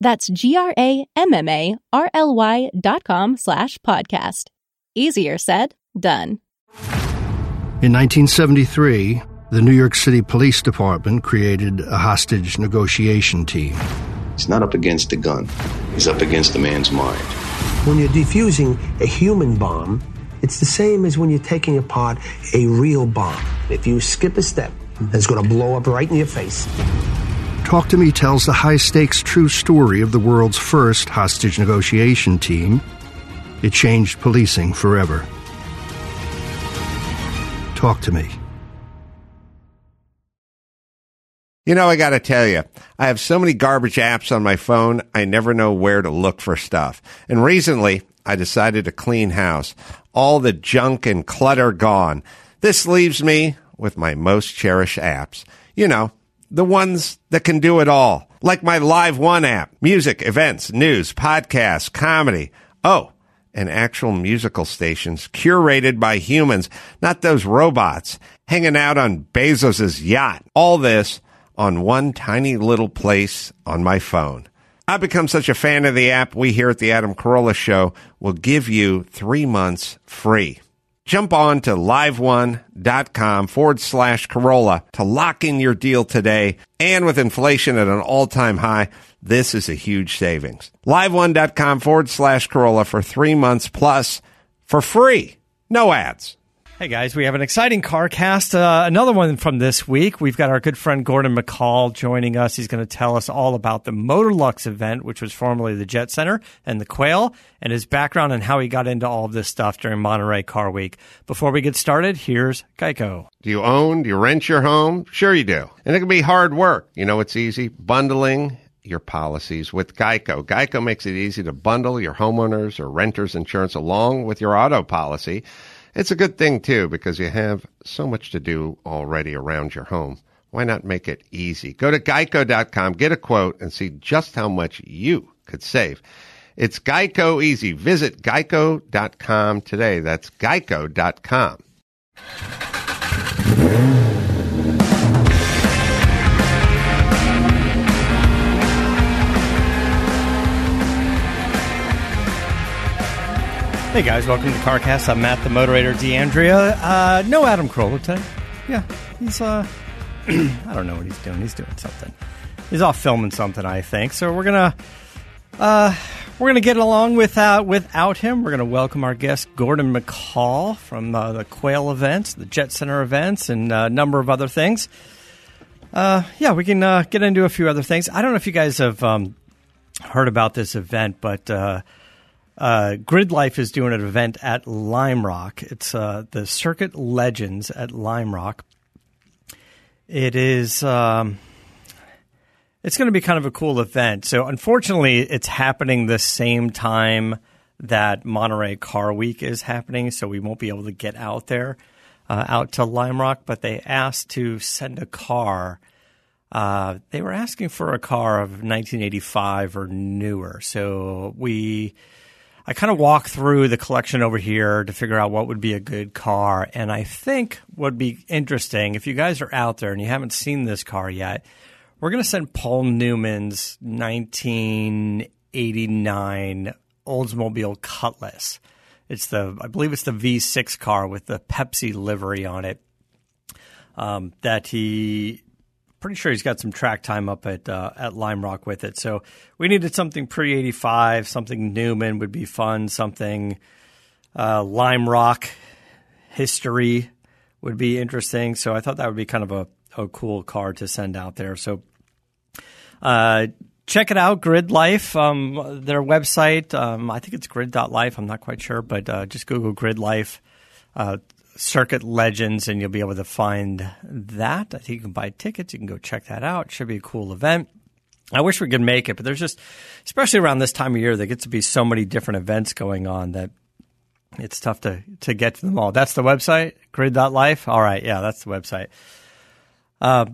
That's G-R-A-M-M-A-R-L-Y dot com slash podcast. Easier said, done. In 1973, the New York City Police Department created a hostage negotiation team. He's not up against the gun. He's up against the man's mind. When you're defusing a human bomb, it's the same as when you're taking apart a real bomb. If you skip a step, it's going to blow up right in your face. Talk to Me tells the high stakes true story of the world's first hostage negotiation team. It changed policing forever. Talk to me. You know, I got to tell you, I have so many garbage apps on my phone, I never know where to look for stuff. And recently, I decided to clean house. All the junk and clutter gone. This leaves me with my most cherished apps. You know, the ones that can do it all. Like my Live One app, music, events, news, podcasts, comedy. Oh, and actual musical stations curated by humans, not those robots hanging out on Bezos's yacht. All this on one tiny little place on my phone. I've become such a fan of the app, we here at the Adam Carolla Show will give you three months free. Jump on to liveone.com forward slash Carolla to lock in your deal today. And with inflation at an all time high, this is a huge savings. Liveone.com forward slash Carolla for three months plus for free. No ads. Hey guys, we have an exciting car cast. Uh, another one from this week. We've got our good friend Gordon McCall joining us. He's going to tell us all about the Motorlux event, which was formerly the Jet Center and the Quail, and his background and how he got into all of this stuff during Monterey Car Week. Before we get started, here's Geico. Do you own? Do you rent your home? Sure you do. And it can be hard work. You know, it's easy. Bundling your policies with Geico. Geico makes it easy to bundle your homeowners or renters insurance along with your auto policy. It's a good thing too because you have so much to do already around your home. Why not make it easy? Go to geico.com, get a quote, and see just how much you could save. It's Geico easy. Visit geico.com today. That's geico.com. Hey guys, welcome to CarCast. I'm Matt, the moderator, D'Andrea. Uh, no Adam Carolla today. Yeah, he's, uh, I don't know what he's doing. He's doing something. He's off filming something, I think. So we're gonna, uh, we're gonna get along without without him. We're gonna welcome our guest Gordon McCall from uh, the Quail events, the Jet Center events, and a number of other things. Uh, yeah, we can uh, get into a few other things. I don't know if you guys have um, heard about this event, but uh, uh, Grid Life is doing an event at Lime Rock. It's uh, the Circuit Legends at Lime Rock. It is. Um, it's going to be kind of a cool event. So, unfortunately, it's happening the same time that Monterey Car Week is happening, so we won't be able to get out there, uh, out to Lime Rock. But they asked to send a car. Uh, they were asking for a car of 1985 or newer. So we I kind of walk through the collection over here to figure out what would be a good car. And I think would be interesting if you guys are out there and you haven't seen this car yet, we're going to send Paul Newman's 1989 Oldsmobile Cutlass. It's the, I believe it's the V6 car with the Pepsi livery on it. Um, that he pretty sure he's got some track time up at uh, at Lime Rock with it. So we needed something pre eighty five, something Newman would be fun, something uh, Lime Rock history would be interesting. So I thought that would be kind of a, a cool card to send out there. So uh, check it out, Grid Life, um, their website. Um, I think it's grid.life. I'm not quite sure, but uh, just Google Grid Life. Circuit Legends, and you'll be able to find that. I think you can buy tickets. You can go check that out. Should be a cool event. I wish we could make it, but there's just, especially around this time of year, there gets to be so many different events going on that it's tough to, to get to them all. That's the website, grid.life. All right. Yeah, that's the website. Uh,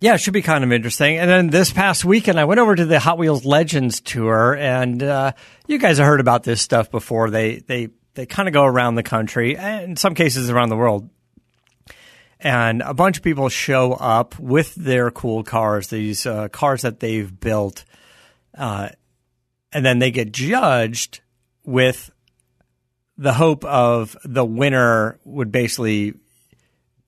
yeah, it should be kind of interesting. And then this past weekend, I went over to the Hot Wheels Legends tour, and uh, you guys have heard about this stuff before. They they they kind of go around the country, and in some cases around the world, and a bunch of people show up with their cool cars, these uh, cars that they've built, uh, and then they get judged with the hope of the winner would basically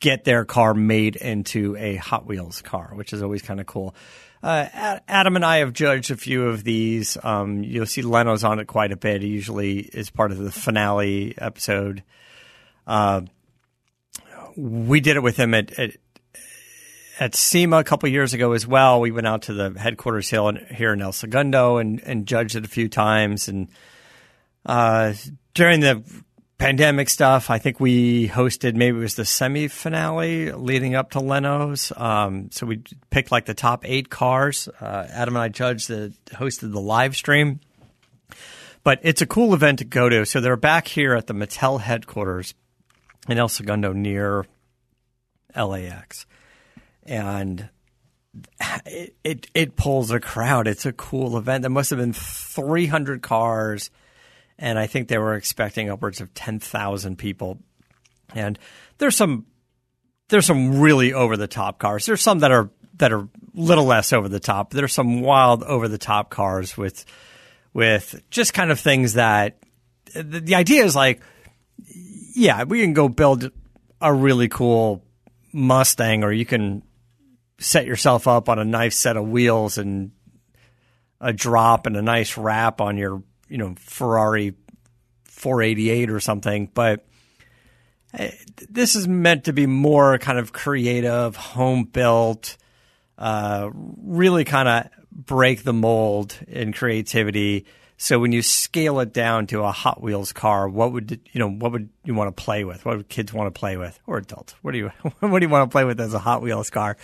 get their car made into a Hot Wheels car, which is always kind of cool. Uh, Adam and I have judged a few of these. Um, you'll see Leno's on it quite a bit. He usually is part of the finale episode. Uh, we did it with him at, at, at SEMA a couple years ago as well. We went out to the headquarters hill here in El Segundo and, and judged it a few times. And uh, during the pandemic stuff, I think we hosted maybe it was the semi finale leading up to Leno's. Um, so we picked like the top eight cars. Uh, Adam and I judged the hosted the live stream. But it's a cool event to go to. So they're back here at the Mattel headquarters in El Segundo near LAX, and it, it it pulls a crowd. It's a cool event. There must have been 300 cars and I think they were expecting upwards of ten thousand people. And there's some there's some really over the top cars. There's some that are that are little less over the top. There's some wild over the top cars with with just kind of things that the, the idea is like, yeah, we can go build a really cool Mustang, or you can set yourself up on a nice set of wheels and a drop and a nice wrap on your you know Ferrari 488 or something, but eh, this is meant to be more kind of creative, home built, uh, really kind of break the mold in creativity. So when you scale it down to a Hot Wheels car, what would you know? What would you want to play with? What would kids want to play with, or adults? What do you what do you want to play with as a Hot Wheels car?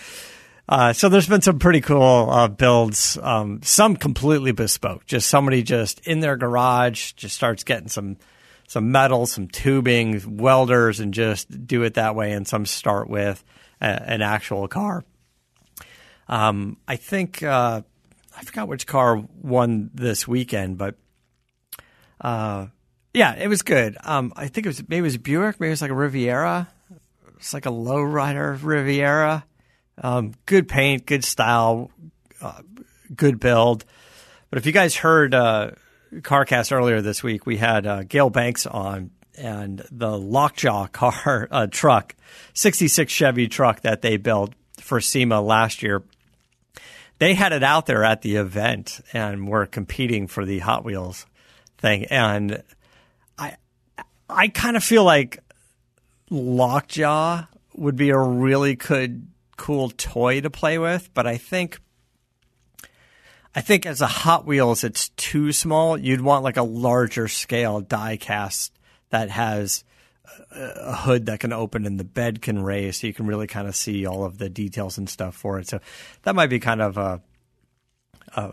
Uh, so there's been some pretty cool uh, builds, um, some completely bespoke. Just somebody just in their garage just starts getting some some metal, some tubing, welders, and just do it that way. And some start with a, an actual car. Um, I think uh, I forgot which car won this weekend, but uh, yeah, it was good. Um, I think it was maybe it was Buick, maybe it was like a Riviera. It's like a lowrider Riviera. Um, good paint, good style, uh, good build. But if you guys heard uh, CarCast earlier this week, we had uh, Gale Banks on and the Lockjaw car uh, truck, 66 Chevy truck that they built for SEMA last year. They had it out there at the event and were competing for the Hot Wheels thing. And I, I kind of feel like Lockjaw would be a really good cool toy to play with, but I think I think as a Hot Wheels, it's too small. You'd want like a larger scale die cast that has a hood that can open and the bed can raise, so you can really kind of see all of the details and stuff for it. So that might be kind of a a,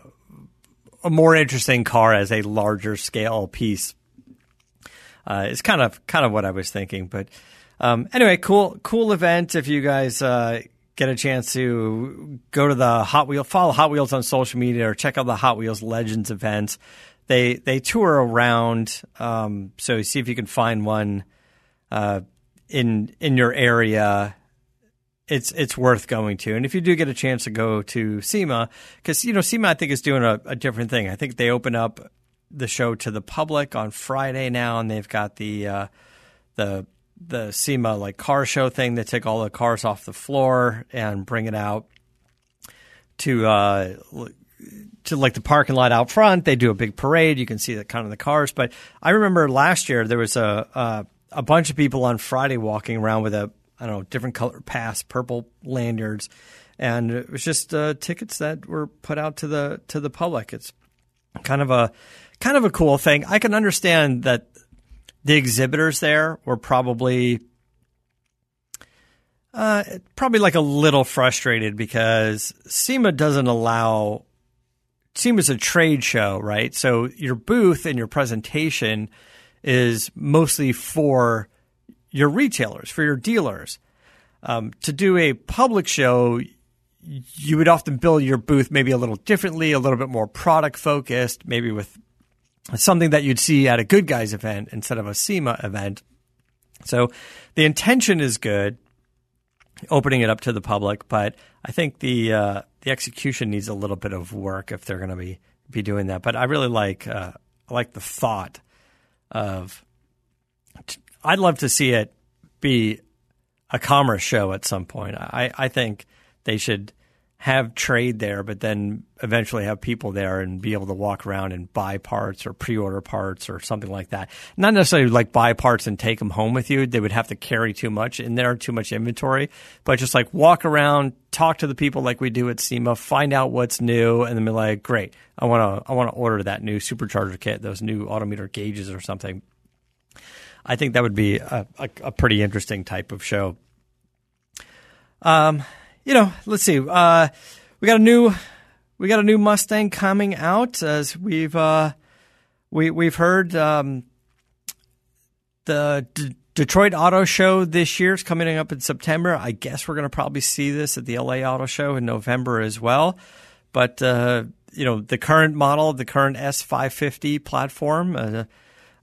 a more interesting car as a larger scale piece. Uh, it's kind of kind of what I was thinking, but um, anyway, cool cool event. If you guys uh, get a chance to go to the Hot Wheel, follow Hot Wheels on social media, or check out the Hot Wheels Legends events. They they tour around, um, so see if you can find one uh, in in your area. It's it's worth going to, and if you do get a chance to go to SEMA, because you know SEMA I think is doing a, a different thing. I think they open up the show to the public on Friday now, and they've got the uh, the the SEMA like car show thing. They take all the cars off the floor and bring it out to uh, to like the parking lot out front. They do a big parade. You can see the kind of the cars. But I remember last year there was a a, a bunch of people on Friday walking around with a I don't know different color pass, purple lanyards, and it was just uh, tickets that were put out to the to the public. It's kind of a kind of a cool thing. I can understand that the exhibitors there were probably uh, probably like a little frustrated because SEMA doesn't allow SEMA's a trade show, right? So your booth and your presentation is mostly for your retailers, for your dealers. Um, to do a public show, you would often build your booth maybe a little differently, a little bit more product focused, maybe with something that you'd see at a Goodguys event instead of a SEMA event. So the intention is good, opening it up to the public, but I think the uh, the execution needs a little bit of work if they're going to be be doing that. But I really like uh, I like the thought of I'd love to see it be a commerce show at some point. I, I think they should have trade there, but then eventually have people there and be able to walk around and buy parts or pre-order parts or something like that. Not necessarily like buy parts and take them home with you. They would have to carry too much in there, too much inventory, but just like walk around, talk to the people like we do at SEMA, find out what's new, and then be like, great, I want to, I want to order that new supercharger kit, those new autometer gauges or something. I think that would be a, a, a pretty interesting type of show. Um, you know, let's see. Uh, we got a new we got a new Mustang coming out as we've uh, we we've heard um, the D- Detroit Auto Show this year is coming up in September. I guess we're going to probably see this at the LA Auto Show in November as well. But uh, you know, the current model, the current S550 platform, uh,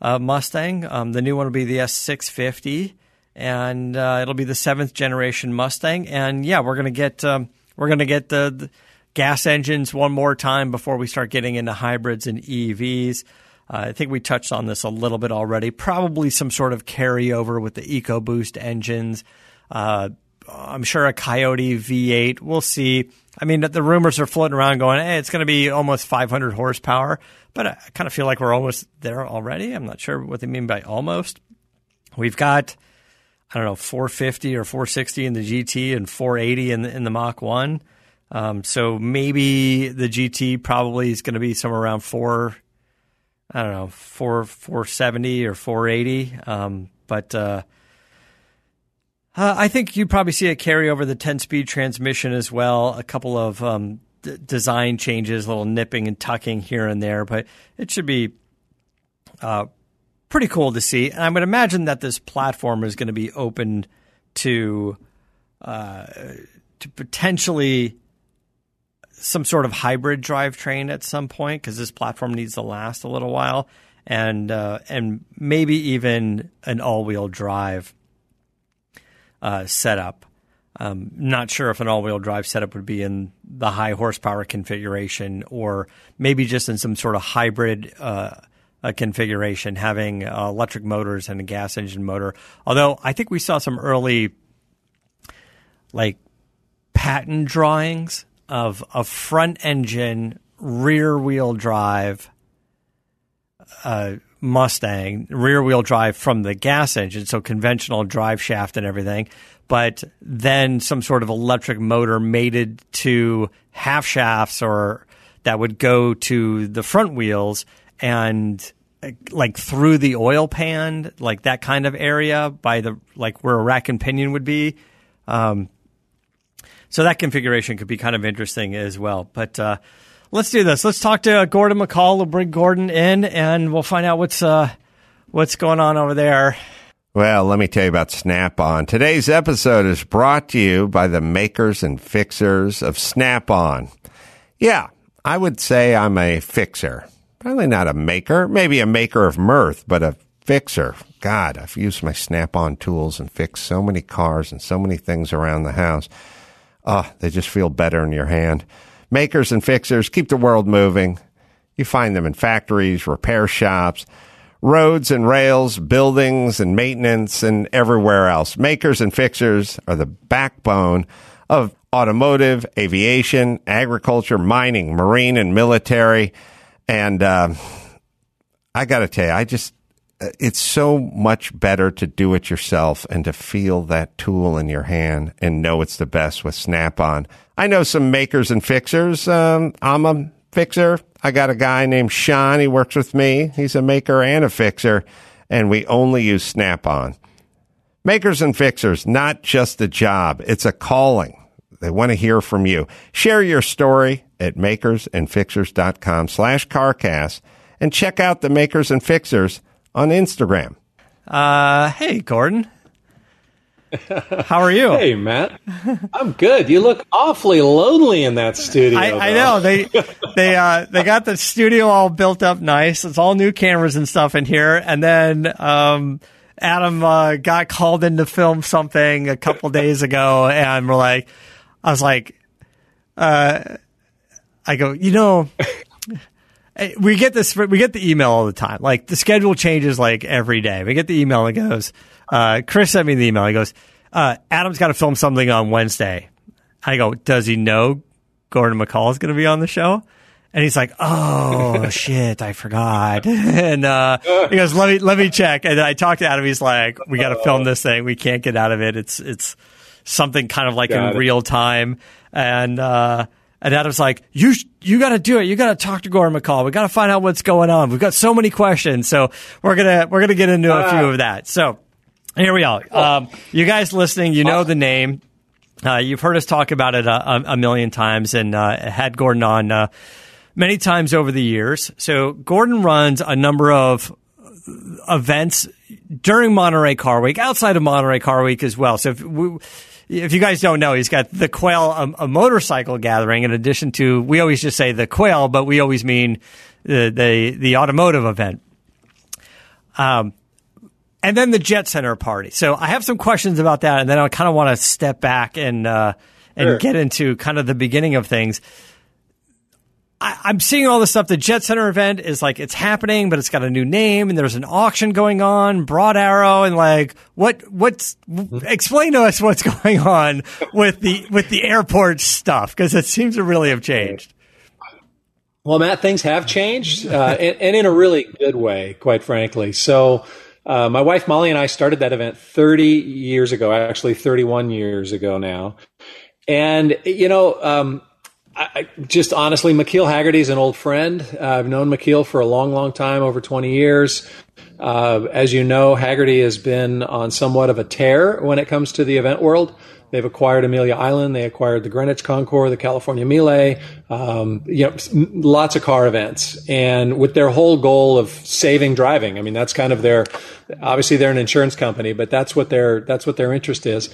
uh, Mustang, um, the new one will be the S650 and uh, it'll be the seventh generation Mustang. And yeah, we're gonna get um, we're gonna get the, the, gas engines one more time before we start getting into hybrids and EVs. Uh, I think we touched on this a little bit already. Probably some sort of carryover with the EcoBoost engines. Uh, I'm sure a Coyote V8. We'll see. I mean, the rumors are floating around going, hey, it's going to be almost 500 horsepower, but I kind of feel like we're almost there already. I'm not sure what they mean by almost. We've got I don't know, 450 or 460 in the GT and 480 in the, in the Mach 1. Um, so maybe the GT probably is going to be somewhere around four, I don't know, four, 470 or 480. Um, but, uh, uh, I think you probably see a carry over the 10 speed transmission as well. A couple of um, d- design changes, a little nipping and tucking here and there, but it should be uh, pretty cool to see. And I would imagine that this platform is going to be open to uh, to potentially some sort of hybrid drivetrain at some point because this platform needs to last a little while, and uh, and maybe even an all wheel drive uh, setup. Um, not sure if an all wheel drive setup would be in the high horsepower configuration or maybe just in some sort of hybrid uh, configuration, having uh, electric motors and a gas engine motor. Although I think we saw some early, like, patent drawings of a front engine, rear wheel drive uh, Mustang, rear wheel drive from the gas engine, so conventional drive shaft and everything, but then some sort of electric motor mated to half shafts or that would go to the front wheels and like through the oil pan, like that kind of area by the like where a rack and pinion would be. Um, so that configuration could be kind of interesting as well. But uh, let's do this. Let's talk to Gordon McCall. We'll bring Gordon in, and we'll find out what's uh, what's going on over there. Well, let me tell you about Snap On. Today's episode is brought to you by the makers and fixers of Snap On. Yeah, I would say I'm a fixer. Probably not a maker, maybe a maker of mirth, but a fixer. God, I've used my snap on tools and fixed so many cars and so many things around the house. Oh, they just feel better in your hand. Makers and fixers keep the world moving. You find them in factories, repair shops, roads and rails, buildings and maintenance, and everywhere else. Makers and fixers are the backbone of automotive, aviation, agriculture, mining, marine, and military. And uh, I got to tell you, I just it's so much better to do it yourself and to feel that tool in your hand and know it's the best with Snap on. I know some makers and fixers. Um, I'm a fixer. I got a guy named Sean. He works with me. He's a maker and a fixer, and we only use Snap on. Makers and fixers, not just a job, it's a calling. They want to hear from you. Share your story at makersandfixers.com slash carcast and check out the Makers and Fixers on Instagram. Uh, hey, Gordon. How are you? hey, Matt. I'm good. You look awfully lonely in that studio. I, I know they they uh, they got the studio all built up nice. It's all new cameras and stuff in here, and then um, Adam uh, got called in to film something a couple days ago, and we're like, I was like, uh, I go, you know. We get this. We get the email all the time. Like the schedule changes like every day. We get the email and it goes. Uh, Chris sent me the email. He goes, uh, "Adam's got to film something on Wednesday." I go, "Does he know Gordon McCall is going to be on the show?" And he's like, "Oh shit, I forgot." and uh, he goes, "Let me let me check." And I talked to Adam. He's like, "We got to film this thing. We can't get out of it. It's it's something kind of like got in it. real time." And uh, and Adam's like, "You you got to do it. You got to talk to Gordon McCall. We got to find out what's going on. We've got so many questions. So we're gonna we're gonna get into a few of that. So here we are. Um, you guys listening, you know the name. Uh, you've heard us talk about it a, a million times, and uh, had Gordon on uh, many times over the years. So Gordon runs a number of events during Monterey Car Week, outside of Monterey Car Week as well. So if we, if you guys don't know, he's got the Quail, a, a, motorcycle gathering. In addition to, we always just say the Quail, but we always mean the the, the automotive event. Um, and then the Jet Center party. So I have some questions about that, and then I kind of want to step back and uh, and sure. get into kind of the beginning of things. I, am seeing all this stuff. The Jet Center event is like it's happening, but it's got a new name, and there's an auction going on, Broad Arrow, and like what what's explain to us what's going on with the with the airport stuff because it seems to really have changed. Well, Matt, things have changed, uh, and, and, in a really good way, quite frankly. So, uh, my wife Molly and I started that event 30 years ago, actually 31 years ago now. And you know, um, I, just honestly, McKeel Hagerty is an old friend. Uh, I've known McKeel for a long, long time, over 20 years. Uh, as you know, Hagerty has been on somewhat of a tear when it comes to the event world. They've acquired Amelia Island. They acquired the Greenwich Concours, the California Mille, um, you know, lots of car events. And with their whole goal of saving driving, I mean, that's kind of their, obviously they're an insurance company, but that's what their, that's what their interest is.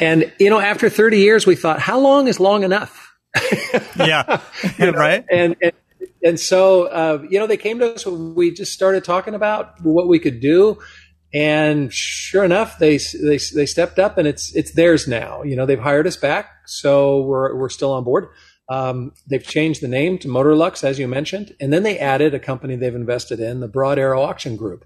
And, you know, after 30 years, we thought, how long is long enough? yeah, right. And, and and so uh, you know they came to us. We just started talking about what we could do, and sure enough, they they they stepped up, and it's it's theirs now. You know they've hired us back, so we're we're still on board. Um, they've changed the name to Motorlux, as you mentioned, and then they added a company they've invested in, the Broad Arrow Auction Group.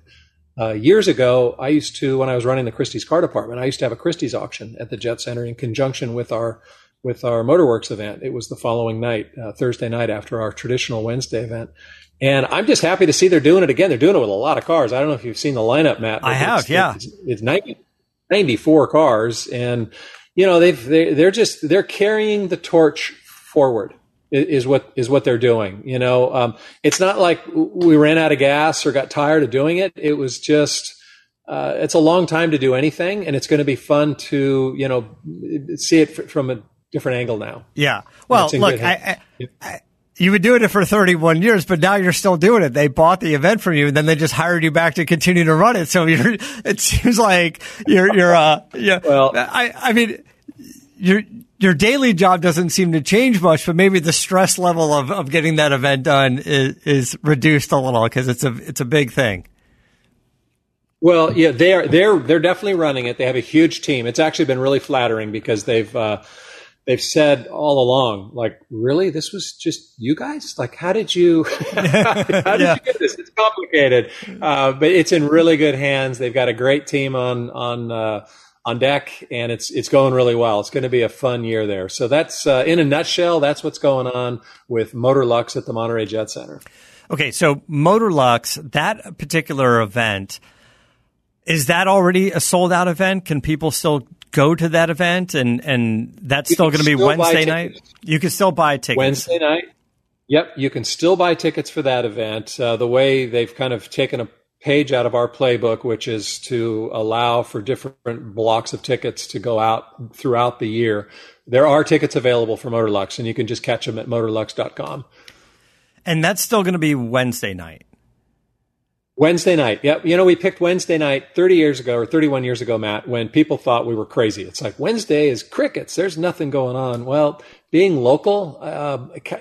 Uh, years ago, I used to, when I was running the Christie's car department, I used to have a Christie's auction at the Jet Center in conjunction with our with our Motorworks event. It was the following night, uh, Thursday night after our traditional Wednesday event. And I'm just happy to see they're doing it again. They're doing it with a lot of cars. I don't know if you've seen the lineup, Matt. I have, it's, yeah. It's, it's 90, 94 cars, and you know they've they're, they're just they're carrying the torch forward is what is what they're doing. You know, um, it's not like we ran out of gas or got tired of doing it. It was just uh, it's a long time to do anything, and it's going to be fun to you know see it from a different angle now. Yeah. Well, look, I, I, I, you would do it for 31 years, but now you're still doing it. They bought the event from you, and then they just hired you back to continue to run it. So you're, it seems like you're, you're, uh, yeah. Well, I, I mean, your your daily job doesn't seem to change much, but maybe the stress level of, of getting that event done is, is reduced a little because it's a it's a big thing. Well, yeah, they are they're they're definitely running it. They have a huge team. It's actually been really flattering because they've. Uh, they've said all along, like, really, this was just you guys? Like, how did you, how did yeah. you get this? It's complicated, uh, but it's in really good hands. They've got a great team on on uh, on deck, and it's it's going really well. It's going to be a fun year there. So that's uh, in a nutshell. That's what's going on with Motorlux at the Monterey Jet Center. Okay, so Motorlux, that particular event Is that already a sold out event? Can people still go to that event and and that's You still going to be Wednesday night? You can still buy tickets. Wednesday night. Yep, you can still buy tickets for that event. Uh, the way they've kind of taken a page out of our playbook, which is to allow for different blocks of tickets to go out throughout the year. There are tickets available for Motorlux, and you can just catch them at motorlux.com. And that's still going to be Wednesday night. Wednesday night. Yep. You know, we picked Wednesday night 30 years ago or 31 years ago, Matt, when people thought we were crazy. It's like Wednesday is crickets. There's nothing going on. Well, being local, uh,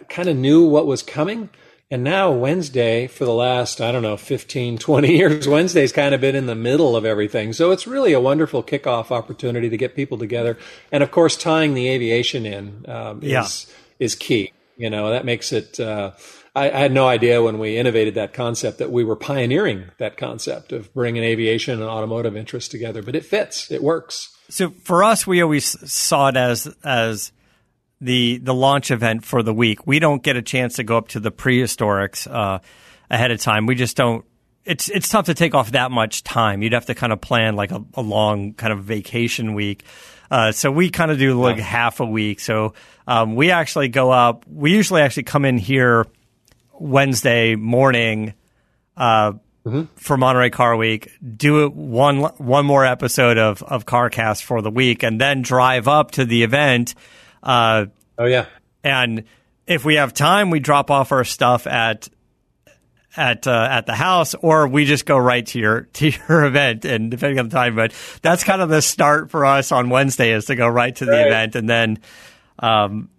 kind of knew what was coming. And now Wednesday for the last, I don't know, 15, 20 years, Wednesday's kind of been in the middle of everything. So it's really a wonderful kickoff opportunity to get people together. And of course, tying the aviation in um, Yeah. is, is key. You know, that makes it, uh, I, I had no idea when we innovated that concept that we were pioneering that concept of bringing aviation and automotive interests together, but it fits, it works. So for us, we always saw it as as the the launch event for the week. We don't get a chance to go up to the prehistorics uh, ahead of time. We just don't. It's it's tough to take off that much time. You'd have to kind of plan like a, a long kind of vacation week. Uh, so we kind of do like half a week. So um, we actually go up. We usually actually come in here Wednesday morning uh, for Monterey Car Week, do it one one more episode of of CarCast for the week, and then drive up to the event. Uh, Oh yeah. and if we have time, we drop off our stuff at at uh, at the house, or we just go right to your to your event, and depending on the time. But that's kind of the start for us on Wednesday is to go right to the Right. event, and then um,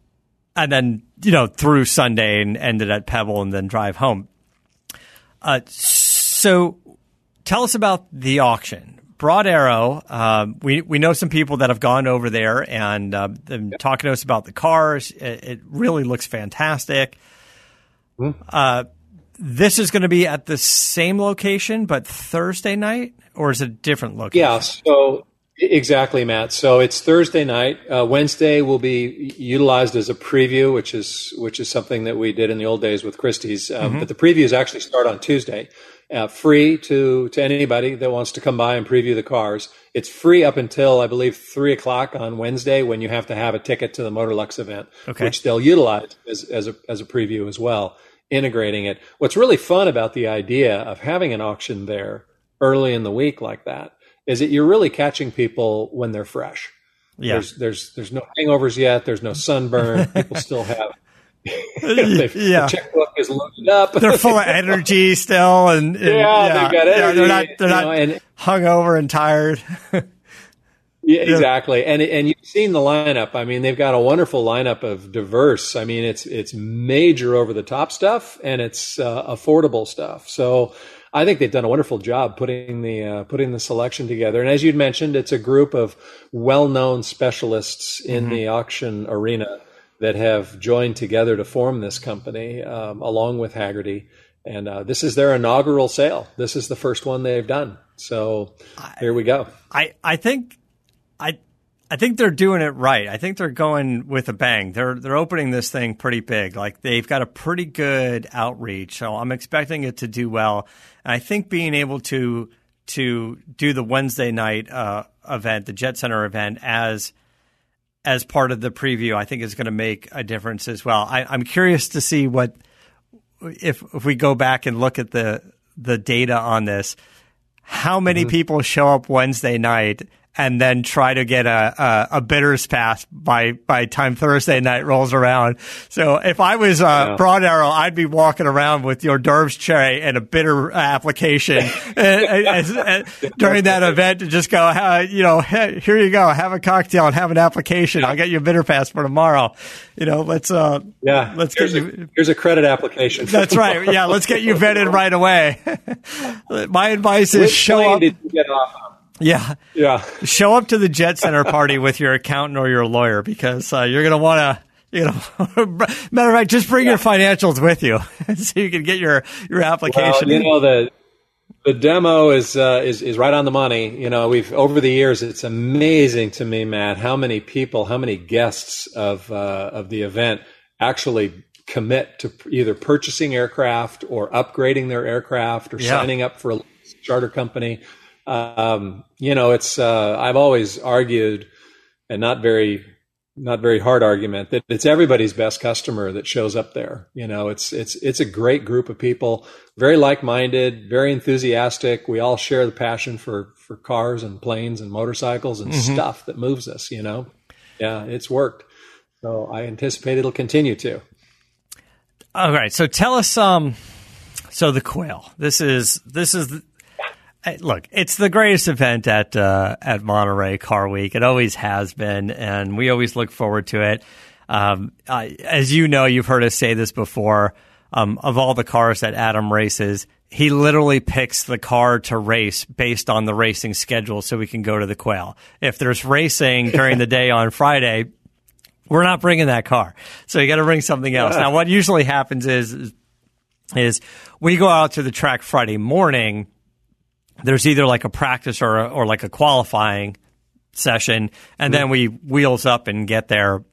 and then you know through Sunday and ended at Pebble, and then drive home. Uh, so tell us about the auction. Broad Arrow. Um, we we know some people that have gone over there and uh, them talking to us about the cars. It, it really looks fantastic. Uh, this is going to be at the same location, but Thursday night, or is it a different location? Yeah. So exactly, Matt. So it's Thursday night. Uh, Wednesday will be utilized as a preview, which is which is something that we did in the old days with Christie's. Um, But the previews actually start on Tuesday, uh, free to to anybody that wants to come by and preview the cars. It's free up until I believe three o'clock on Wednesday, when you have to have a ticket to the Motorlux event, Okay. which they'll utilize as as a as a preview as well, integrating it. What's really fun about the idea of having an auction there early in the week like that is that you're really catching people when they're fresh. Yeah. There's there's there's no hangovers yet. There's no sunburn. People still have. Yeah. The checkbook is loaded up. They're full of energy still, and, and- Yeah, they've got yeah, they're not energy, they're not know, and- hungover and tired. Yeah, exactly. And and you've seen the lineup. I mean, they've got a wonderful lineup of diverse. I mean, it's it's major over the top stuff and it's uh, affordable stuff. So I think they've done a wonderful job putting the uh, putting the selection together. And as you'd mentioned, it's a group of well known specialists in the auction arena that have joined together to form this company, um, along with Hagerty. And uh, this is their inaugural sale. This is the first one they've done. So here we go. I, I think I I think they're doing it right. I think they're going with a bang. They're they're opening this thing pretty big. Like they've got a pretty good outreach. So I'm expecting it to do well. And I think being able to to do the Wednesday night uh, event, the Jet Center event, as as part of the preview, I think is going to make a difference as well. I, I'm curious to see what if if we go back and look at the the data on this, how many people show up Wednesday night and then try to get a, a, a bidders pass by by time Thursday night rolls around. So if I was uh, Broad Arrow, I'd be walking around with your Derv's cherry and a bidder application and- and- and- and during that event to just go, uh, you know, hey, here you go, have a cocktail and have an application. I'll get you a bidder pass for tomorrow. You know, let's uh, Yeah, let's get here's you. a, here's a credit application. That's right. Yeah, let's get you vetted right away. My advice is Which show up. Did you get off on? Yeah, Yeah, show up to the Jet Center party with your accountant or your lawyer because uh, you're going to want to. You know, matter of fact, just bring your financials with you so you can get your your well, application. you know the the demo is uh, is is right on the money. You know, we've over the years, it's amazing to me, Matt, how many people, how many guests of uh, of the event actually commit to either purchasing aircraft or upgrading their aircraft or Yeah. signing up for a charter company. Um, you know, it's uh, I've always argued, and not very not very hard argument that it's everybody's best customer that shows up there. You know, it's it's it's a great group of people, very like-minded, very enthusiastic. We all share the passion for for cars and planes and motorcycles and mm-hmm. stuff that moves us, you know. Yeah, it's worked. So I anticipate it'll continue to. All right. So tell us um so the quail. This is this is look, it's the greatest event at uh, at Monterey Car Week. It always has been, and we always look forward to it. Um, as you know, you've heard us say this before. Um, of all the cars that Adam races, he literally picks the car to race based on the racing schedule, so we can go to the Quail. If there's racing during the day on Friday, we're not bringing that car, so you got to bring something else. Now, what usually happens is is we go out to the track Friday morning there's either like a practice or a, or like a qualifying session, and then hmm. we wheels up and get there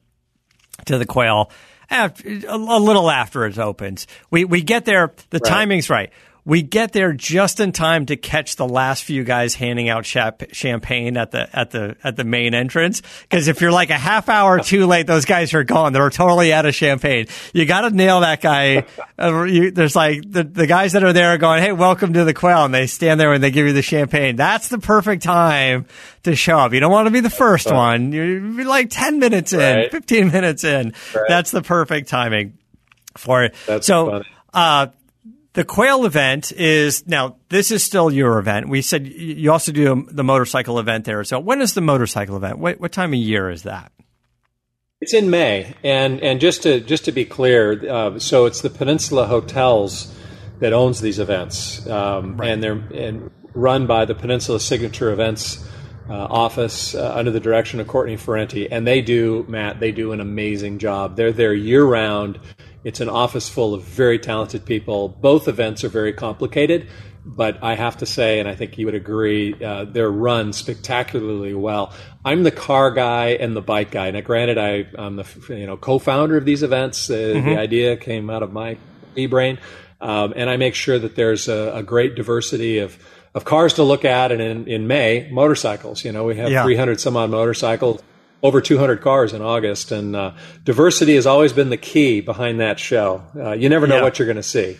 to the quail after, a little after it opens. We we get there. The right. timing's right. We get there just in time to catch the last few guys handing out champagne at the at the at the main entrance. Because if you're like a half hour too late, those guys are gone. They're totally out of champagne. You got to nail that guy. Uh, you, there's like the, the guys that are there are going, "Hey, welcome to the Quail," and they stand there and they give you the champagne. That's the perfect time to show up. You don't want to be the first one. You're like ten minutes in, right. fifteen minutes in. Right. That's the perfect timing for it. That's so. Uh, the Quail event is now. This is still your event. We said you also do the motorcycle event there. So when is the motorcycle event? What, what time of year is that? It's in May, and and just to just to be clear, uh, so it's the Peninsula Hotels that owns these events, um, right. and they're and run by the Peninsula Signature Events uh, office uh, under the direction of Courtney Ferrenti, and they do Matt. They do an amazing job. They're there year round. It's an office full of very talented people. Both events are very complicated, but I have to say, and I think you would agree, uh, they're run spectacularly well. I'm the car guy and the bike guy. Now, granted, I, am the you know co-founder of these events. Uh, mm-hmm. The idea came out of my e-brain, um, and I make sure that there's a, a, great diversity of of cars to look at. And in, in May, motorcycles. You know, we have yeah. 300 some odd motorcycles over 200 cars in August, and uh, diversity has always been the key behind that show. Uh, you never know yeah. what you're going to see.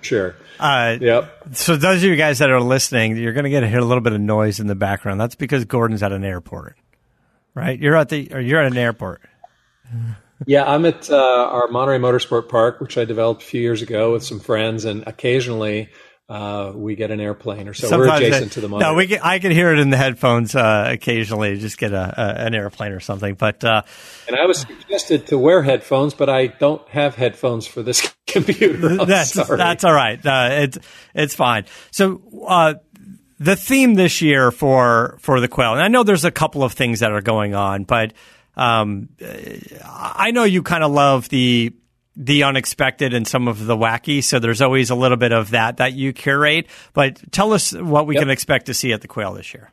Sure. Uh, yep. So those of you guys that are listening, you're going to get to hear a little bit of noise in the background. That's because Gordon's at an airport, right? You're at the, or you're at an airport. yeah, I'm at uh, our Monterey Motorsport Park, which I developed a few years ago with some friends, and occasionally uh, we get an airplane or so. Sometimes we're adjacent to the monitor. No, we I can hear it in the headphones uh, occasionally. Just get a, a, an airplane or something. But uh, and I was suggested to wear headphones, but I don't have headphones for this computer. that's sorry. that's all right. Uh, it's it's fine. So uh, the theme this year for for the quail, and I know there's a couple of things that are going on, but um, I know you kind of love the the unexpected and some of the wacky. So there's always a little bit of that that you curate. But tell us what we yep. can expect to see at the Quail this year.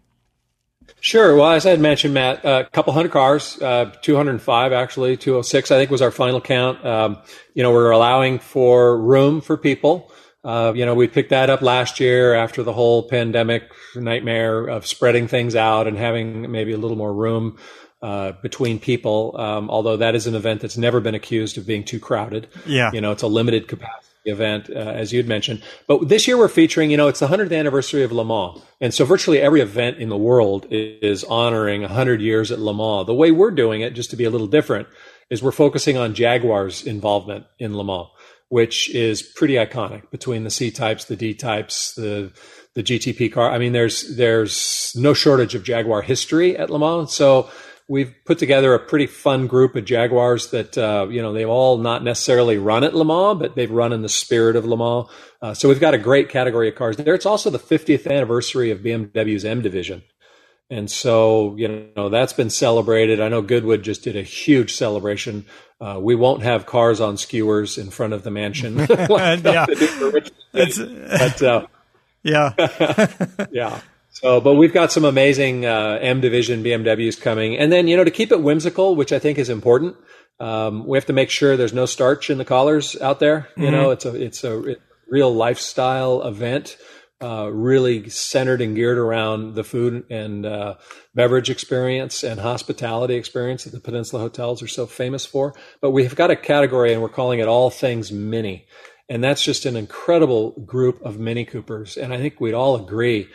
Sure. Well, as I had mentioned, Matt, a couple hundred cars, uh, 205 actually, 206 I think was our final count. Um, you know, we're allowing for room for people. Uh, you know, we picked that up last year after the whole pandemic nightmare of spreading things out and having maybe a little more room uh, between people. Um, although that is an event that's never been accused of being too crowded. Yeah, you know, it's a limited capacity event, uh, as you'd mentioned. But this year we're featuring, you know, it's the 100th anniversary of Le Mans. And so virtually every event in the world is honoring 100 years at Le Mans. The way we're doing it, just to be a little different, is we're focusing on Jaguar's involvement in Le Mans, which is pretty iconic between the C types, the D types, the the GTP car. I mean, there's there's no shortage of Jaguar history at Le Mans. So we've put together a pretty fun group of Jaguars that uh, you know they've all not necessarily run at Le Mans, but they've run in the spirit of Le Mans. Uh, so we've got a great category of cars there. It's also the 50th anniversary of BMW's M division, and so you know that's been celebrated. I know Goodwood just did a huge celebration. Uh, we won't have cars on skewers in front of the mansion. yeah. but uh, yeah, yeah. So, but we've got some amazing uh, M division BMWs coming, and then you know to keep it whimsical, which I think is important. Um, we have to make sure there's no starch in the collars out there. You mm-hmm. know, it's a it's a real lifestyle event uh, really centered and geared around the food and uh, beverage experience and hospitality experience that the Peninsula hotels are so famous for. But we've got a category and we're calling it all things mini. And that's just an incredible group of Mini Coopers. And I think we'd all agree,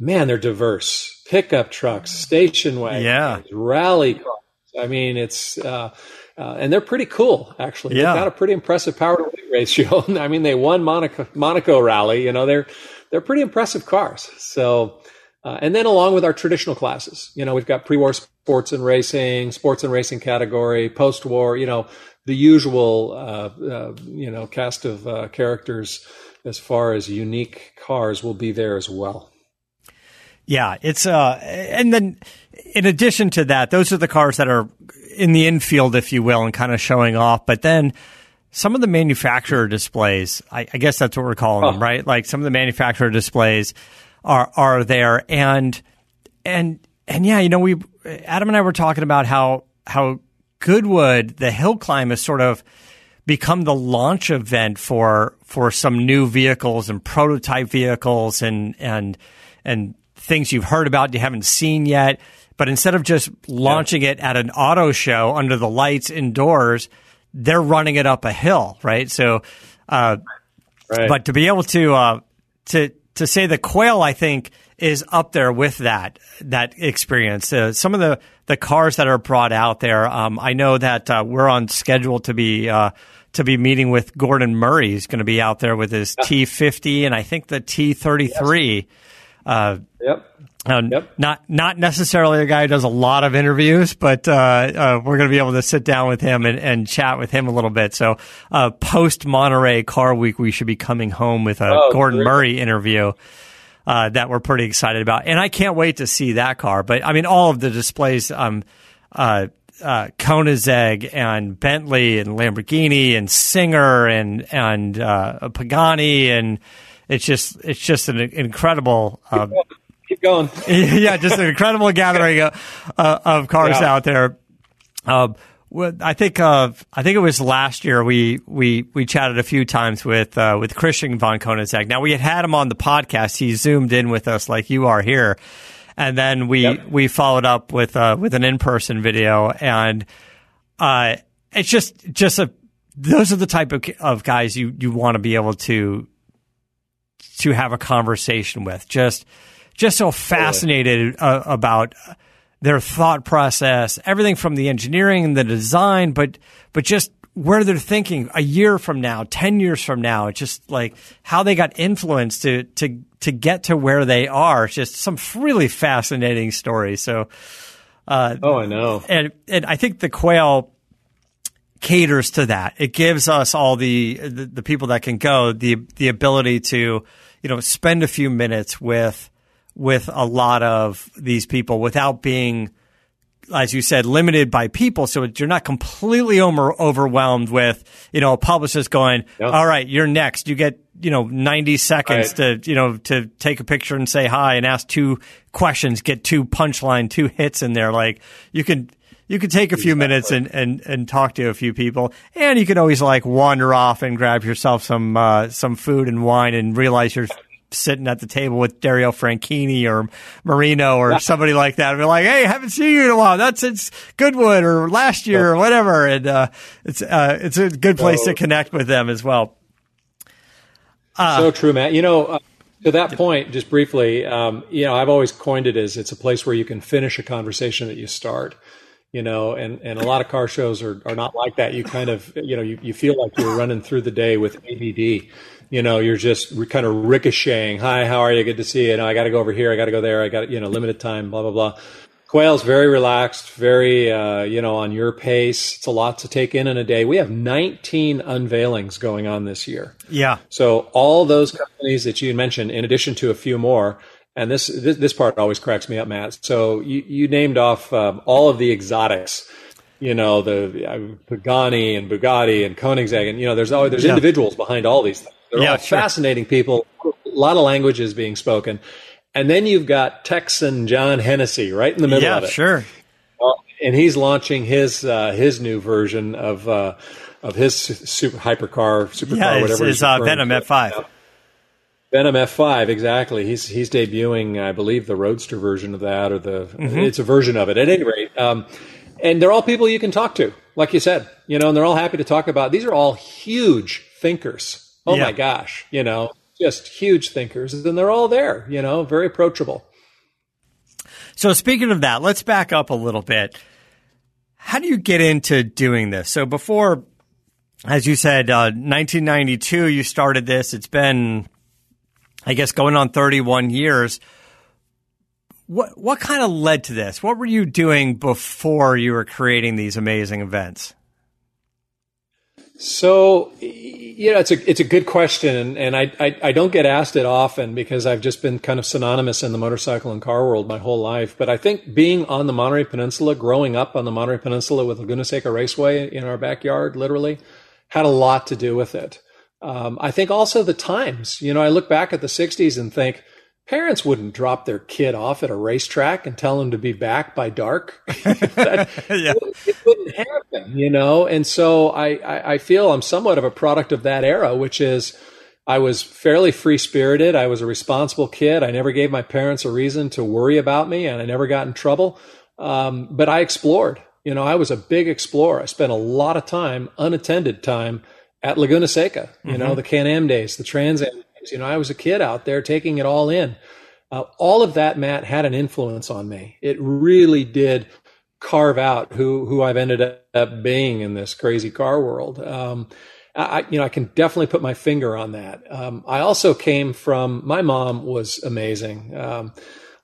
man, they're diverse. Pickup trucks, station wagons, yeah. rally cars. I mean, it's, uh, uh, and they're pretty cool, actually. Yeah. They've got a pretty impressive power to weight ratio. I mean, they won Monaco, Monaco rally. You know, they're, they're pretty impressive cars. So, uh, and then along with our traditional classes, you know, we've got pre-war sports and racing, sports and racing category, post-war, you know, the usual, uh, uh, you know, cast of uh, characters as far as unique cars will be there as well. Yeah, it's uh, and then in addition to that, those are the cars that are in the infield, if you will, and kind of showing off. But then some of the manufacturer displays, I, I guess that's what we're calling oh. them, right? Like some of the manufacturer displays are are there, and and and yeah, you know, we Adam and I were talking about how how Goodwood, the hill climb, has sort of become the launch event for for some new vehicles and prototype vehicles and and and things you've heard about you haven't seen yet. But instead of just launching yeah. it at an auto show under the lights indoors, they're running it up a hill, right? So, uh, right. but to be able to uh, to to say the quail, I think is up there with that that experience. Uh, some of the the cars that are brought out there, um, I know that uh, we're on schedule to be uh, to be meeting with Gordon Murray. He's going to be out there with his T fifty and I think the T thirty three. Uh, yep. Um, yep. Not not necessarily a guy who does a lot of interviews, but uh, uh, we're going to be able to sit down with him and, and chat with him a little bit. So, uh, post Monterey Car Week, we should be coming home with a oh, Gordon great. Murray interview uh, that we're pretty excited about, and I can't wait to see that car. But I mean, all of the displays, um, uh, uh, Koenigsegg and Bentley and Lamborghini and Singer and and uh, Pagani and it's just it's just an incredible uh, keep going. yeah, just an incredible gathering of, uh, of cars yeah. out there. Uh, I think uh, I think it was last year we we we chatted a few times with uh, with Christian von Koenigsegg. Now we had had him on the podcast. He zoomed in with us like you are here, and then we yep. we followed up with uh, with an in person video, and uh, it's just just a those are the type of, of guys you you want to be able to to have a conversation with. Just just so fascinated uh, about their thought process, everything from the engineering and the design, but but just where they're thinking a year from now, ten years from now. It's just like how they got influenced to to to get to where they are. It's just some really fascinating stories. So, uh, oh, I know, and and I think the quail caters to that. It gives us all the, the the people that can go the the ability to you know spend a few minutes with with a lot of these people without being, as you said, limited by people. So you're not completely over, overwhelmed with, you know, a publicist going, yep. all right, you're next. You get, you know, 90 seconds right. to, you know, to take a picture and say hi and ask two questions, get two punchline, two hits in there. Like you can, you could take a few exactly. minutes and, and, and talk to a few people, and you could always like wander off and grab yourself some uh, some food and wine and realize you're sitting at the table with Dario Franchitti or Marino or somebody like that. And be like, hey, haven't seen you in a while. That's it's Goodwood or last year or whatever. And uh, it's uh, it's a good place to connect with them as well. Uh, so true, Matt. You know, uh, to that point, just briefly, um, you know, I've always coined it as it's a place where you can finish a conversation that you start. You know, and, and a lot of car shows are, are not like that. You kind of, you know, you, you feel like you're running through the day with ADD you know, you're just kind of ricocheting. Hi, how are you? Good to see you. No, I got to go over here. I got to go there. I got, you know, limited time, blah, blah, blah. Quail's very relaxed, very, uh, you know, on your pace. It's a lot to take in in a day. We have 19 unveilings going on this year. Yeah. So all those companies that you mentioned, in addition to a few more, and this, this, this part always cracks me up, Matt. So you, you named off um, all of the exotics you know the uh, Pagani and Bugatti and Koenigsegg, and you know there's always there's yeah. individuals behind all these things. They're yeah, all sure. fascinating people. A lot of languages being spoken. And then you've got Texan John Hennessy right in the middle yeah, of it. Yeah, sure. Uh, and he's launching his uh, his new version of uh, of his super hypercar, supercar, yeah, whatever. His uh, Venom F5. Venom F5, exactly. He's he's debuting, I believe, the Roadster version of that, or the mm-hmm. it's a version of it. At any rate, um, and they're all people you can talk to, like you said, you know, and they're all happy to talk about. These are all huge thinkers. Oh yeah. my gosh, you know, just huge thinkers, and they're all there, you know, very approachable. So speaking of that, let's back up a little bit. How do you get into doing this? So before, as you said, uh, 1992, you started this. It's been, I guess, going on 31 years. What what kind of led to this? What were you doing before you were creating these amazing events? So, you know, it's a it's a good question, and, I, I, I don't get asked it often because I've just been kind of synonymous in the motorcycle and car world my whole life. But I think being on the Monterey Peninsula, growing up on the Monterey Peninsula with Laguna Seca Raceway in our backyard, literally, had a lot to do with it. Um, I think also the times. You know, I look back at the '60s and think parents wouldn't drop their kid off at a racetrack and tell them to be back by dark. that, yeah. It wouldn't happen, you know? And so I, I, I, feel I'm somewhat of a product of that era, which is I was fairly free spirited. I was a responsible kid. I never gave my parents a reason to worry about me and I never got in trouble. Um, but I explored. You know, I was a big explorer. I spent a lot of time, unattended time, at Laguna Seca, you mm-hmm. know, the Can Am days, the Trans Am you know, I was a kid out there taking it all in. Uh, all of that, Matt, had an influence on me. It really did carve out who who I've ended up being in this crazy car world. Um, I, you know, I can definitely put my finger on that. Um, I also came from my mom was amazing. Um,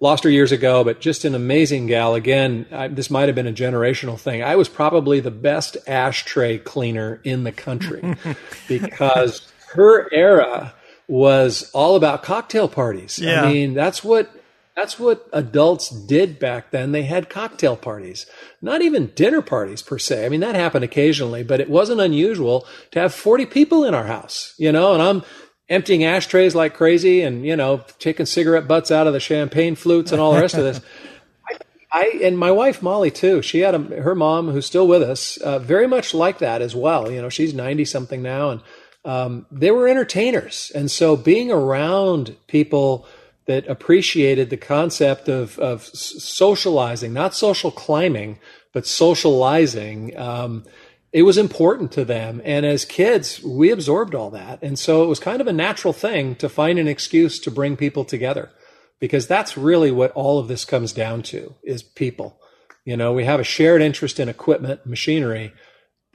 lost her years ago, but just an amazing gal. Again, I, this might have been a generational thing. I was probably the best ashtray cleaner in the country because her era was all about cocktail parties. Yeah. I mean, that's what that's what adults did back then. They had cocktail parties, not even dinner parties per se. I mean, that happened occasionally, but it wasn't unusual to have 40 people in our house, you know, and I'm emptying ashtrays like crazy and, you know, taking cigarette butts out of the champagne flutes and all the rest of this. I, I, and my wife Molly too. She had a, her mom who's still with us, uh, very much like that as well. You know, she's ninety something now, and um, they were entertainers. And so being around people that appreciated the concept of, of socializing, not social climbing, but socializing, um, it was important to them. And as kids, we absorbed all that. And so it was kind of a natural thing to find an excuse to bring people together because that's really what all of this comes down to is people. You know, we have a shared interest in equipment, machinery,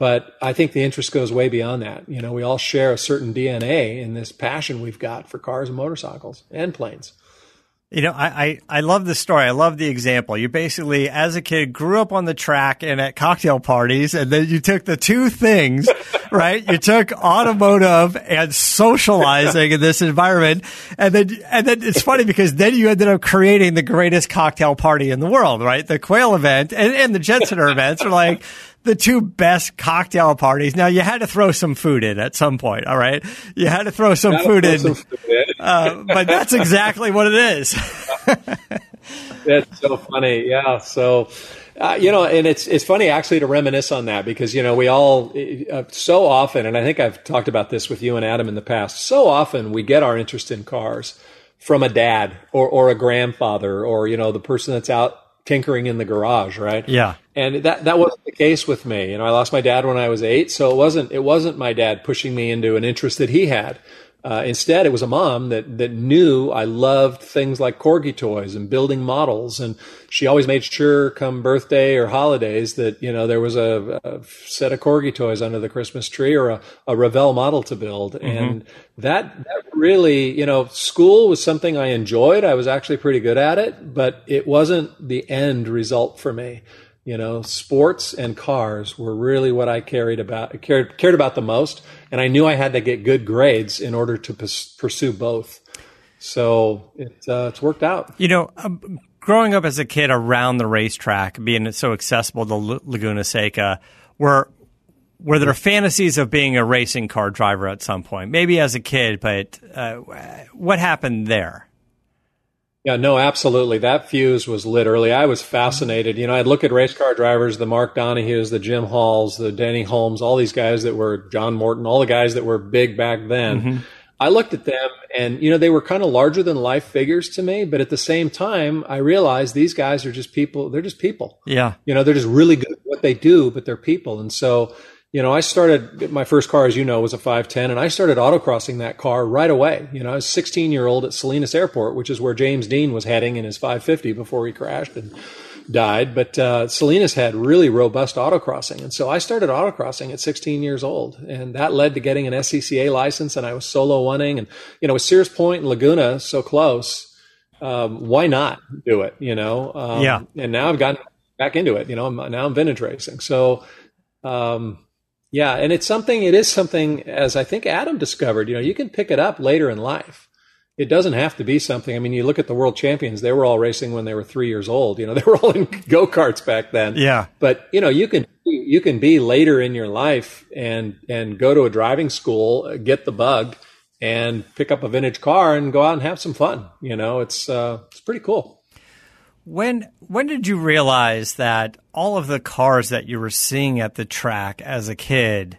but I think the interest goes way beyond that. You know, we all share a certain DNA in this passion we've got for cars and motorcycles and planes. You know, I, I, I love the story. I love the example. You basically, as a kid, grew up on the track and at cocktail parties, and then you took the two things, right? You took automotive and socializing in this environment, and then and then it's funny because then you ended up creating the greatest cocktail party in the world, right? The Quail event and, and the Jet Center events are like the two best cocktail parties. Now you had to throw some food in at some point. All right, you had to throw some food in, some food in. uh, but that's exactly what it is. that's so funny. Yeah. So. Uh, you know, and it's it's funny actually to reminisce on that because you know we all uh, so often, and I think I've talked about this with you and Adam in the past. So often we get our interest in cars from a dad or or a grandfather or you know the person that's out tinkering in the garage, right? Yeah. And that that wasn't the case with me. You know, I lost my dad when I was eight, so it wasn't it wasn't my dad pushing me into an interest that he had. Uh, instead, it was a mom that that knew I loved things like corgi toys and building models, and she always made sure, come birthday or holidays, that you know there was a, a set of corgi toys under the Christmas tree or a, a Revell model to build, mm-hmm. and that that really, you know, school was something I enjoyed. I was actually pretty good at it, but it wasn't the end result for me. You know, sports and cars were really what I carried about cared cared about the most, and I knew I had to get good grades in order to pursue both. So it, uh, it's worked out. You know, um, growing up as a kid around the racetrack, being so accessible to L- Laguna Seca, were were there fantasies of being a racing car driver at some point? Maybe as a kid, but uh, what happened there? Yeah, no, absolutely. That fuse was lit early. I was fascinated. You know, I'd look at race car drivers, the Mark Donohues, the Jim Halls, the Denny Hulmes, all these guys that were John Morton, all the guys that were big back then. Mm-hmm. I looked at them and, you know, they were kind of larger than life figures to me. But at the same time, I realized these guys are just people. They're just people. Yeah. You know, they're just really good at what they do, but they're people. And so, you know, I started, my first car, as you know, was a 510, and I started autocrossing that car right away. You know, I was 16 year old at Salinas Airport, which is where James Dean was heading in his 550 before he crashed. And, died, but uh, Salinas had really robust autocrossing. And so I started autocrossing at 16 years old. And that led to getting an SCCA license. And I was solo oneing. And, you know, with Sears Point and Laguna so close, um, why not do it, you know? Um, yeah. And now I've gotten back into it, you know, I'm, now I'm vintage racing. So, um, yeah, and it's something, it is something, as I think Adam discovered, you know, you can pick it up later in life it doesn't have to be something. I mean, you look at the world champions; they were all racing when they were three years old. You know, they were all in go karts back then. Yeah. But you know, you can you can be later in your life and and go to a driving school, get the bug, and pick up a vintage car and go out and have some fun. You know, it's uh, it's pretty cool. When when did you realize that all of the cars that you were seeing at the track as a kid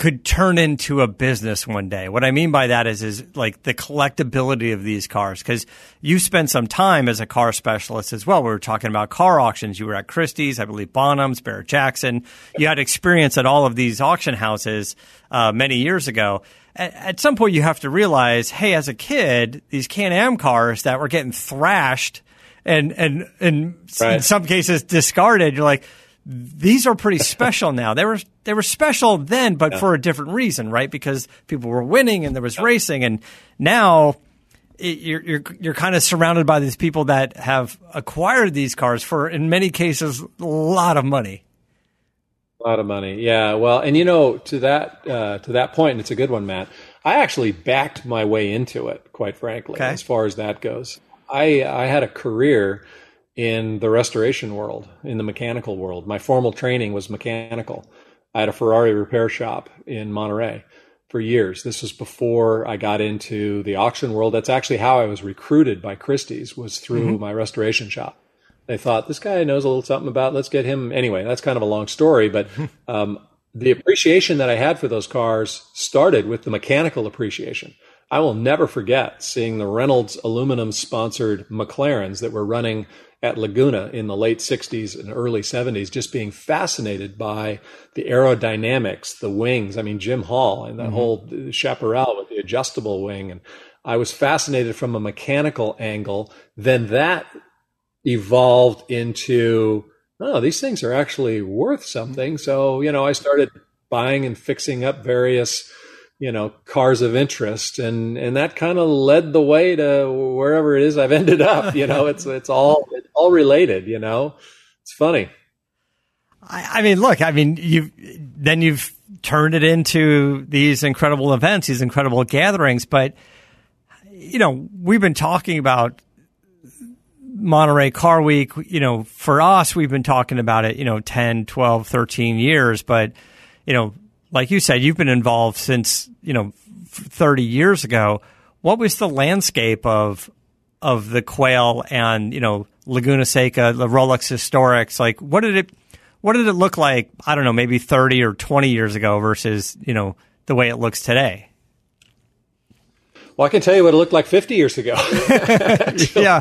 could turn into a business one day. What I mean by that is, is like the collectability of these cars. Cause you spent some time as a car specialist as well. We were talking about car auctions. You were at Christie's, I believe Bonhams, Barrett Jackson. You had experience at all of these auction houses, uh, many years ago. At, at some point you have to realize, hey, as a kid, these Can-Am cars that were getting thrashed and, and, and right. in some cases discarded, you're like, these are pretty special now. They were they were special then, but yeah. for a different reason, right? Because people were winning and there was yeah. racing, and now it, you're you're you're kind of surrounded by these people that have acquired these cars for, in many cases, a lot of money. A lot of money, yeah. Well, and you know, to that uh, to that point, and it's a good one, Matt. I actually backed my way into it, quite frankly, okay. as far as that goes. I I had a career in the restoration world, in the mechanical world. My formal training was mechanical. I had a Ferrari repair shop in Monterey for years. This was before I got into the auction world. That's actually how I was recruited by Christie's was through mm-hmm. my restoration shop. They thought this guy knows a little something about. Let's get him anyway. That's kind of a long story, but um, the appreciation that I had for those cars started with the mechanical appreciation. I will never forget seeing the Reynolds aluminum sponsored McLarens that were running at Laguna in the late 60s and early 70s, just being fascinated by the aerodynamics, the wings. I mean, Jim Hall and the mm-hmm. whole chaparral with the adjustable wing. And I was fascinated from a mechanical angle. Then that evolved into, oh, these things are actually worth something. So, you know, I started buying and fixing up various you know cars of interest and and that kind of led the way to wherever it is I've ended up you know it's it's all it's all related you know it's funny I, I mean look I mean you then you've turned it into these incredible events these incredible gatherings but you know we've been talking about Monterey Car Week you know for us we've been talking about it you know 10 12 13 years but you know like you said, you've been involved since you know 30 years ago. What was the landscape of of the quail and you know Laguna Seca, the Rolex Historics? Like, what did it what did it look like? I don't know, maybe 30 or 20 years ago versus you know the way it looks today. Well, I can tell you what it looked like 50 years ago. yeah.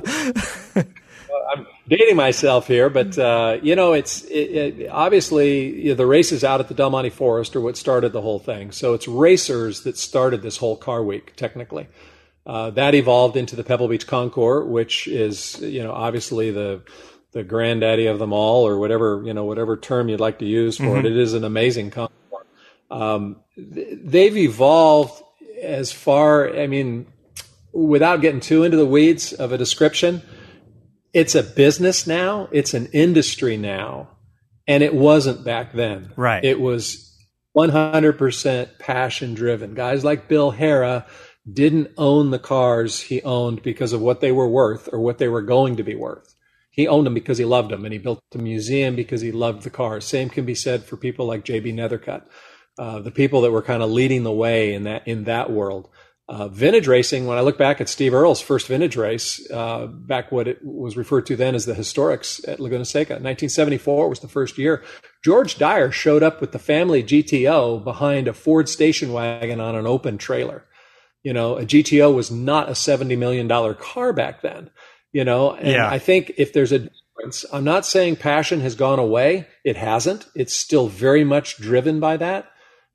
I'm dating myself here, but uh, you know, it's it, it, obviously you know, the races out at the Del Monte Forest are what started the whole thing. So it's racers that started this whole car week, technically. Uh, that evolved into the Pebble Beach Concours, which is you know obviously the the granddaddy of them all, or whatever you know whatever term you'd like to use for mm-hmm. it. It is an amazing concours. Um, they've evolved as far. I mean, without getting too into the weeds of a description it's a business now, it's an industry now, and it wasn't back then. Right. It was 100% passion driven. Guys like Bill Harrah didn't own the cars he owned because of what they were worth or what they were going to be worth. He owned them because he loved them and he built the museum because he loved the cars. Same can be said for people like JB Nethercutt, uh, the people that were kind of leading the way in that in that world. Uh, vintage racing, when I look back at Steve Earle's first vintage race, uh, back what it was referred to then as the Historics at Laguna Seca, 1974 was the first year. George Dyer showed up with the family GTO behind a Ford station wagon on an open trailer. You know, a GTO was not a $70 million car back then, you know, and Yeah. I think if there's a difference, I'm not saying passion has gone away. It hasn't. It's still very much driven by that.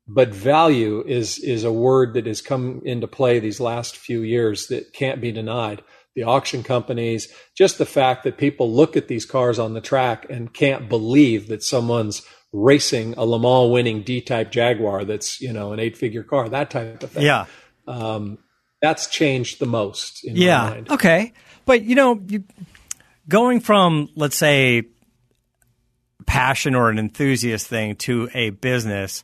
But value is, is a word that has come into play these last few years that can't be denied. The auction companies, just the fact that people look at these cars on the track and can't believe that someone's racing a Le Mans winning D type Jaguar that's, you know, an eight figure car, that type of thing Yeah. um, that's changed the most in my Yeah. mind. Okay. But you know, you, going from let's say passion or an enthusiast thing to a business,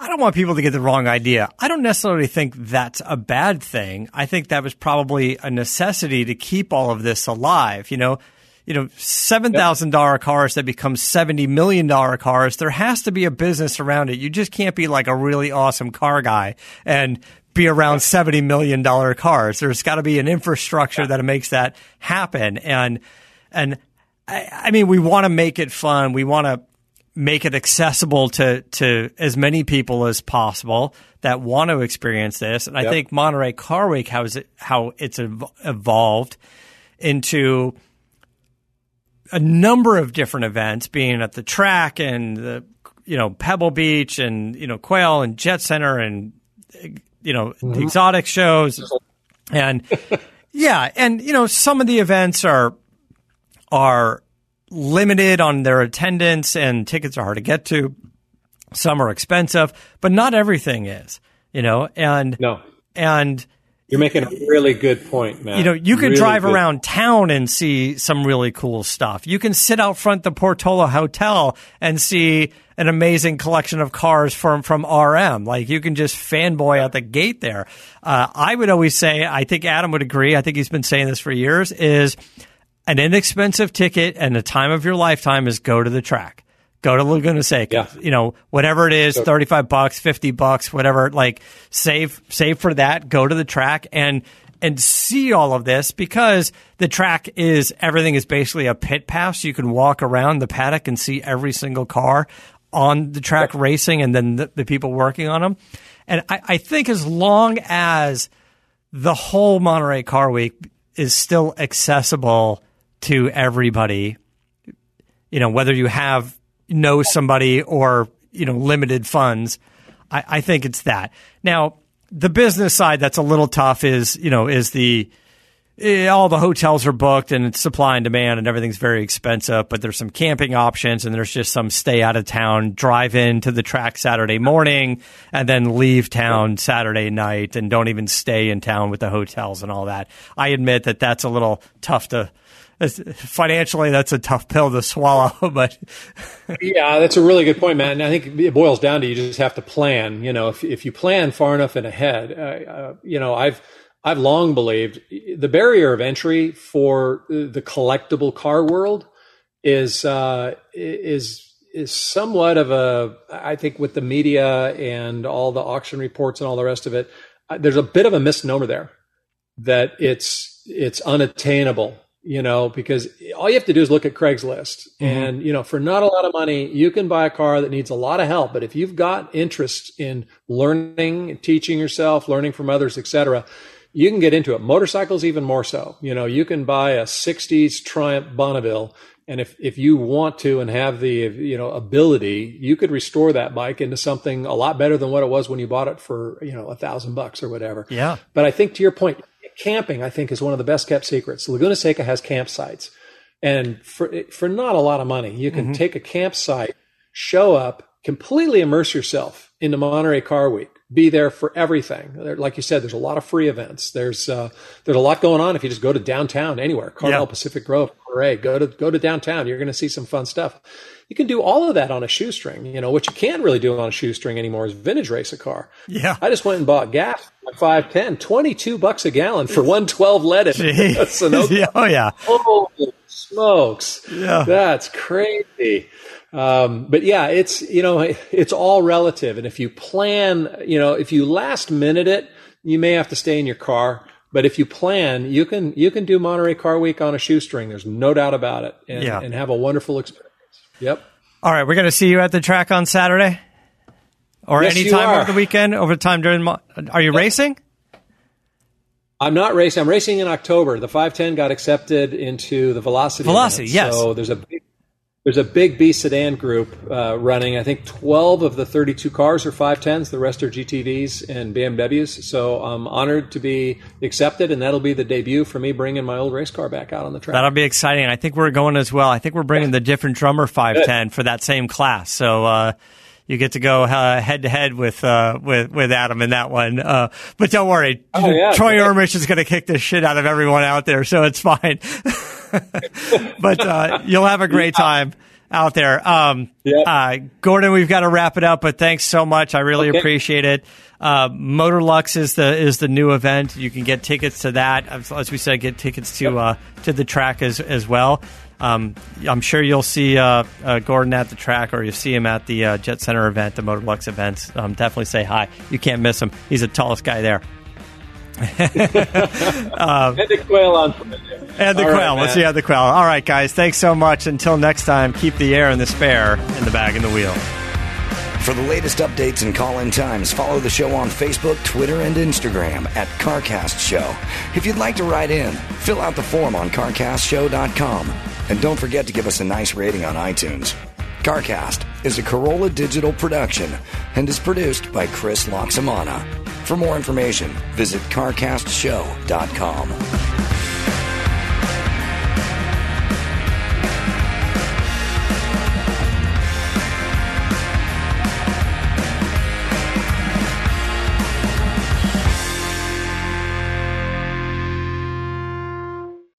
I- don't want people to get the wrong idea. I don't necessarily think that's a bad thing. I think that was probably a necessity to keep all of this alive. You know, you know, seven thousand dollar cars that become seventy million dollar cars. There has to be a business around it. You just can't be like a really awesome car guy and be around seventy million dollar cars. There's got to be an infrastructure that makes that happen. And and I, I mean, we want to make it fun. We want to make it accessible to to as many people as possible that want to experience this. And I think Monterey Car Week how is it how it's evolved into a number of different events, being at the track and the you know Pebble Beach and you know Quail and Jet Center and you know the mm-hmm. exotic shows. And yeah, and you know some of the events are are limited on their attendance and tickets are hard to get to. Some are expensive, but not everything is, you know, and No, and you're making a really good point, man. you know, you can Really drive good. around town and see some really cool stuff. You can sit out front the Portola Hotel and see an amazing collection of cars from from RM. Like you can just fanboy out the gate there. Uh, I would always say, I think Adam would agree. I think he's been saying this for years. Is an inexpensive ticket and the time of your lifetime is go to the track. Go to Laguna Seca. Yeah. You know, whatever it is, 35 bucks, 50 bucks, whatever, like save save for that, go to the track and and see all of this because the track is everything is basically a pit pass. You can walk around the paddock and see every single car on the track racing and then the, the people working on them. And I, I think as long as the whole Monterey Car Week is still accessible to everybody. You know, whether you have know somebody or you know limited funds, I, I think it's that. Now, the business side that's a little tough is you know is the eh, all the hotels are booked and it's supply and demand and everything's very expensive, but there's some camping options and there's just some stay out of town, drive in to the track Saturday morning and then leave town Saturday night and don't even stay in town with the hotels and all that. I admit that that's a little tough to financially that's a tough pill to swallow, but Yeah, that's a really good point, man. And I think it boils down to you just have to plan. You know, if if you plan far enough and ahead, uh, uh, you know, I've I've long believed the barrier of entry for the collectible car world is uh, is is somewhat of a I think with the media and all the auction reports and all the rest of it, uh, there's a bit of a misnomer there that it's it's unattainable you know because all you have to do is look at craigslist mm-hmm. and you know for not a lot of money you can buy a car that needs a lot of help. But if you've got interest in learning teaching yourself learning from others etc you can get into it. Motorcycles even more so. You know you can buy a 60s triumph bonneville. And if, if you want to and have the you know ability you could restore that bike into something a lot better than what it was when you bought it for you know a thousand bucks or whatever. Yeah. but I think to your point, camping, I think, is one of the best kept secrets. Laguna Seca has campsites. And for, for not a lot of money, you can take a campsite, show up, completely immerse yourself into Monterey Car Week, be there for everything. Like you said, there's a lot of free events. There's, uh, there's a lot going on if you just go to downtown anywhere, Carmel, Yeah. Pacific Grove, Monterey, go to, go to downtown. You're going to see some fun stuff. You can do all of that on a shoestring. You know, what you can't really do on a shoestring anymore is vintage race a car. Yeah. I just went and bought gas, like 510, 22 bucks a gallon for 112 leaded. Sunoco. oh yeah. Holy smokes. Yeah. That's crazy. Um, but yeah, it's, you know, it's all relative. And if you plan, you know, if you last minute it, you may have to stay in your car. But if you plan, you can, you can do Monterey Car Week on a shoestring. There's no doubt about it and, Yeah. and have a wonderful experience. Yep. All right, we're going to see you at the track on Saturday, or Yes, any time over the weekend, over time during. Mo- are you racing? I'm not racing. I'm racing in October. The 510 got accepted into the Velocity. Velocity, event. yes. So there's a big, there's a big B sedan group uh, running. I think 12 of the 32 cars are 510s. The rest are GTVs and BMWs. So I'm honored to be accepted, and that'll be the debut for me bringing my old race car back out on the track. That'll be exciting. I think we're going as well. I think we're bringing the different drummer 510 for that same class. So uh, you get to go head to head with uh, with with Adam in that one. Uh, but don't worry, Oh, yeah. Troy Ermish is going to kick the shit out of everyone out there, so it's fine. but uh, you'll have a great time out there. Um, Yep. uh, Gordon, we've got to wrap it up, but thanks so much. I really Okay. appreciate it. Uh, Motorlux is the is the new event. You can get tickets to that. As, as we said, get tickets to uh, to the track as as well. Um, I'm sure you'll see uh, uh, Gordon at the track, or you'll see him at the uh, Jet Center event, the Motorlux events. Um, definitely say hi. You can't miss him. He's the tallest guy there. and the quail on. And the All right, quail. Let's see how the quail. All right, guys. Thanks so much. Until next time, keep the air in the spare and the bag in the wheel. For the latest updates and call in times, follow the show on Facebook, Twitter, and Instagram at CarCast Show. If you'd like to write in, fill out the form on CarCastShow.com. And don't forget to give us a nice rating on iTunes. CarCast is a Carolla digital production and is produced by Chris Laxamana. For more information, visit CarCastShow.com.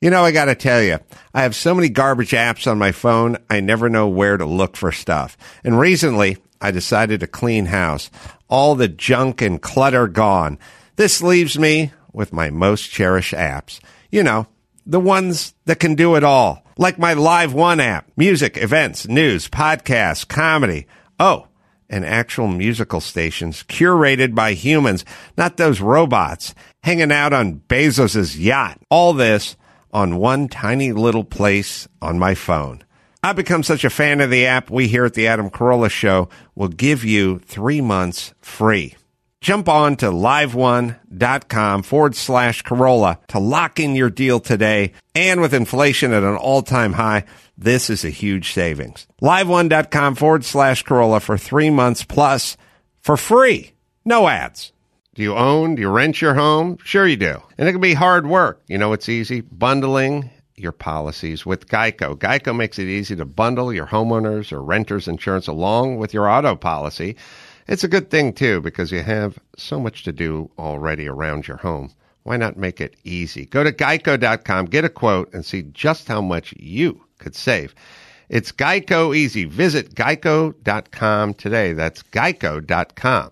You know, I got to tell you, I have so many garbage apps on my phone, I never know where to look for stuff. And recently, I decided to clean house. All the junk and clutter gone. This leaves me with my most cherished apps. You know, the ones that can do it all. Like my Live One app, music, events, news, podcasts, comedy. Oh, and actual musical stations curated by humans, not those robots hanging out on Bezos's yacht. All this on one tiny little place on my phone. I've become such a fan of the app we here at the Adam Carolla Show will give you three months free. Jump on to liveone.com forward slash Carolla to lock in your deal today. And with inflation at an all time high, this is a huge savings. Liveone.com forward slash Carolla for three months plus for free. No ads. Do you own? Do you rent your home? Sure you do. And it can be hard work. You know it's easy? Bundling your policies with Geico. Geico makes it easy to bundle your homeowners or renters insurance along with your auto policy. It's a good thing too because you have so much to do already around your home. Why not make it easy? Go to geico.com, get a quote, and see just how much you could save. It's Geico easy. Visit geico.com today. That's geico.com.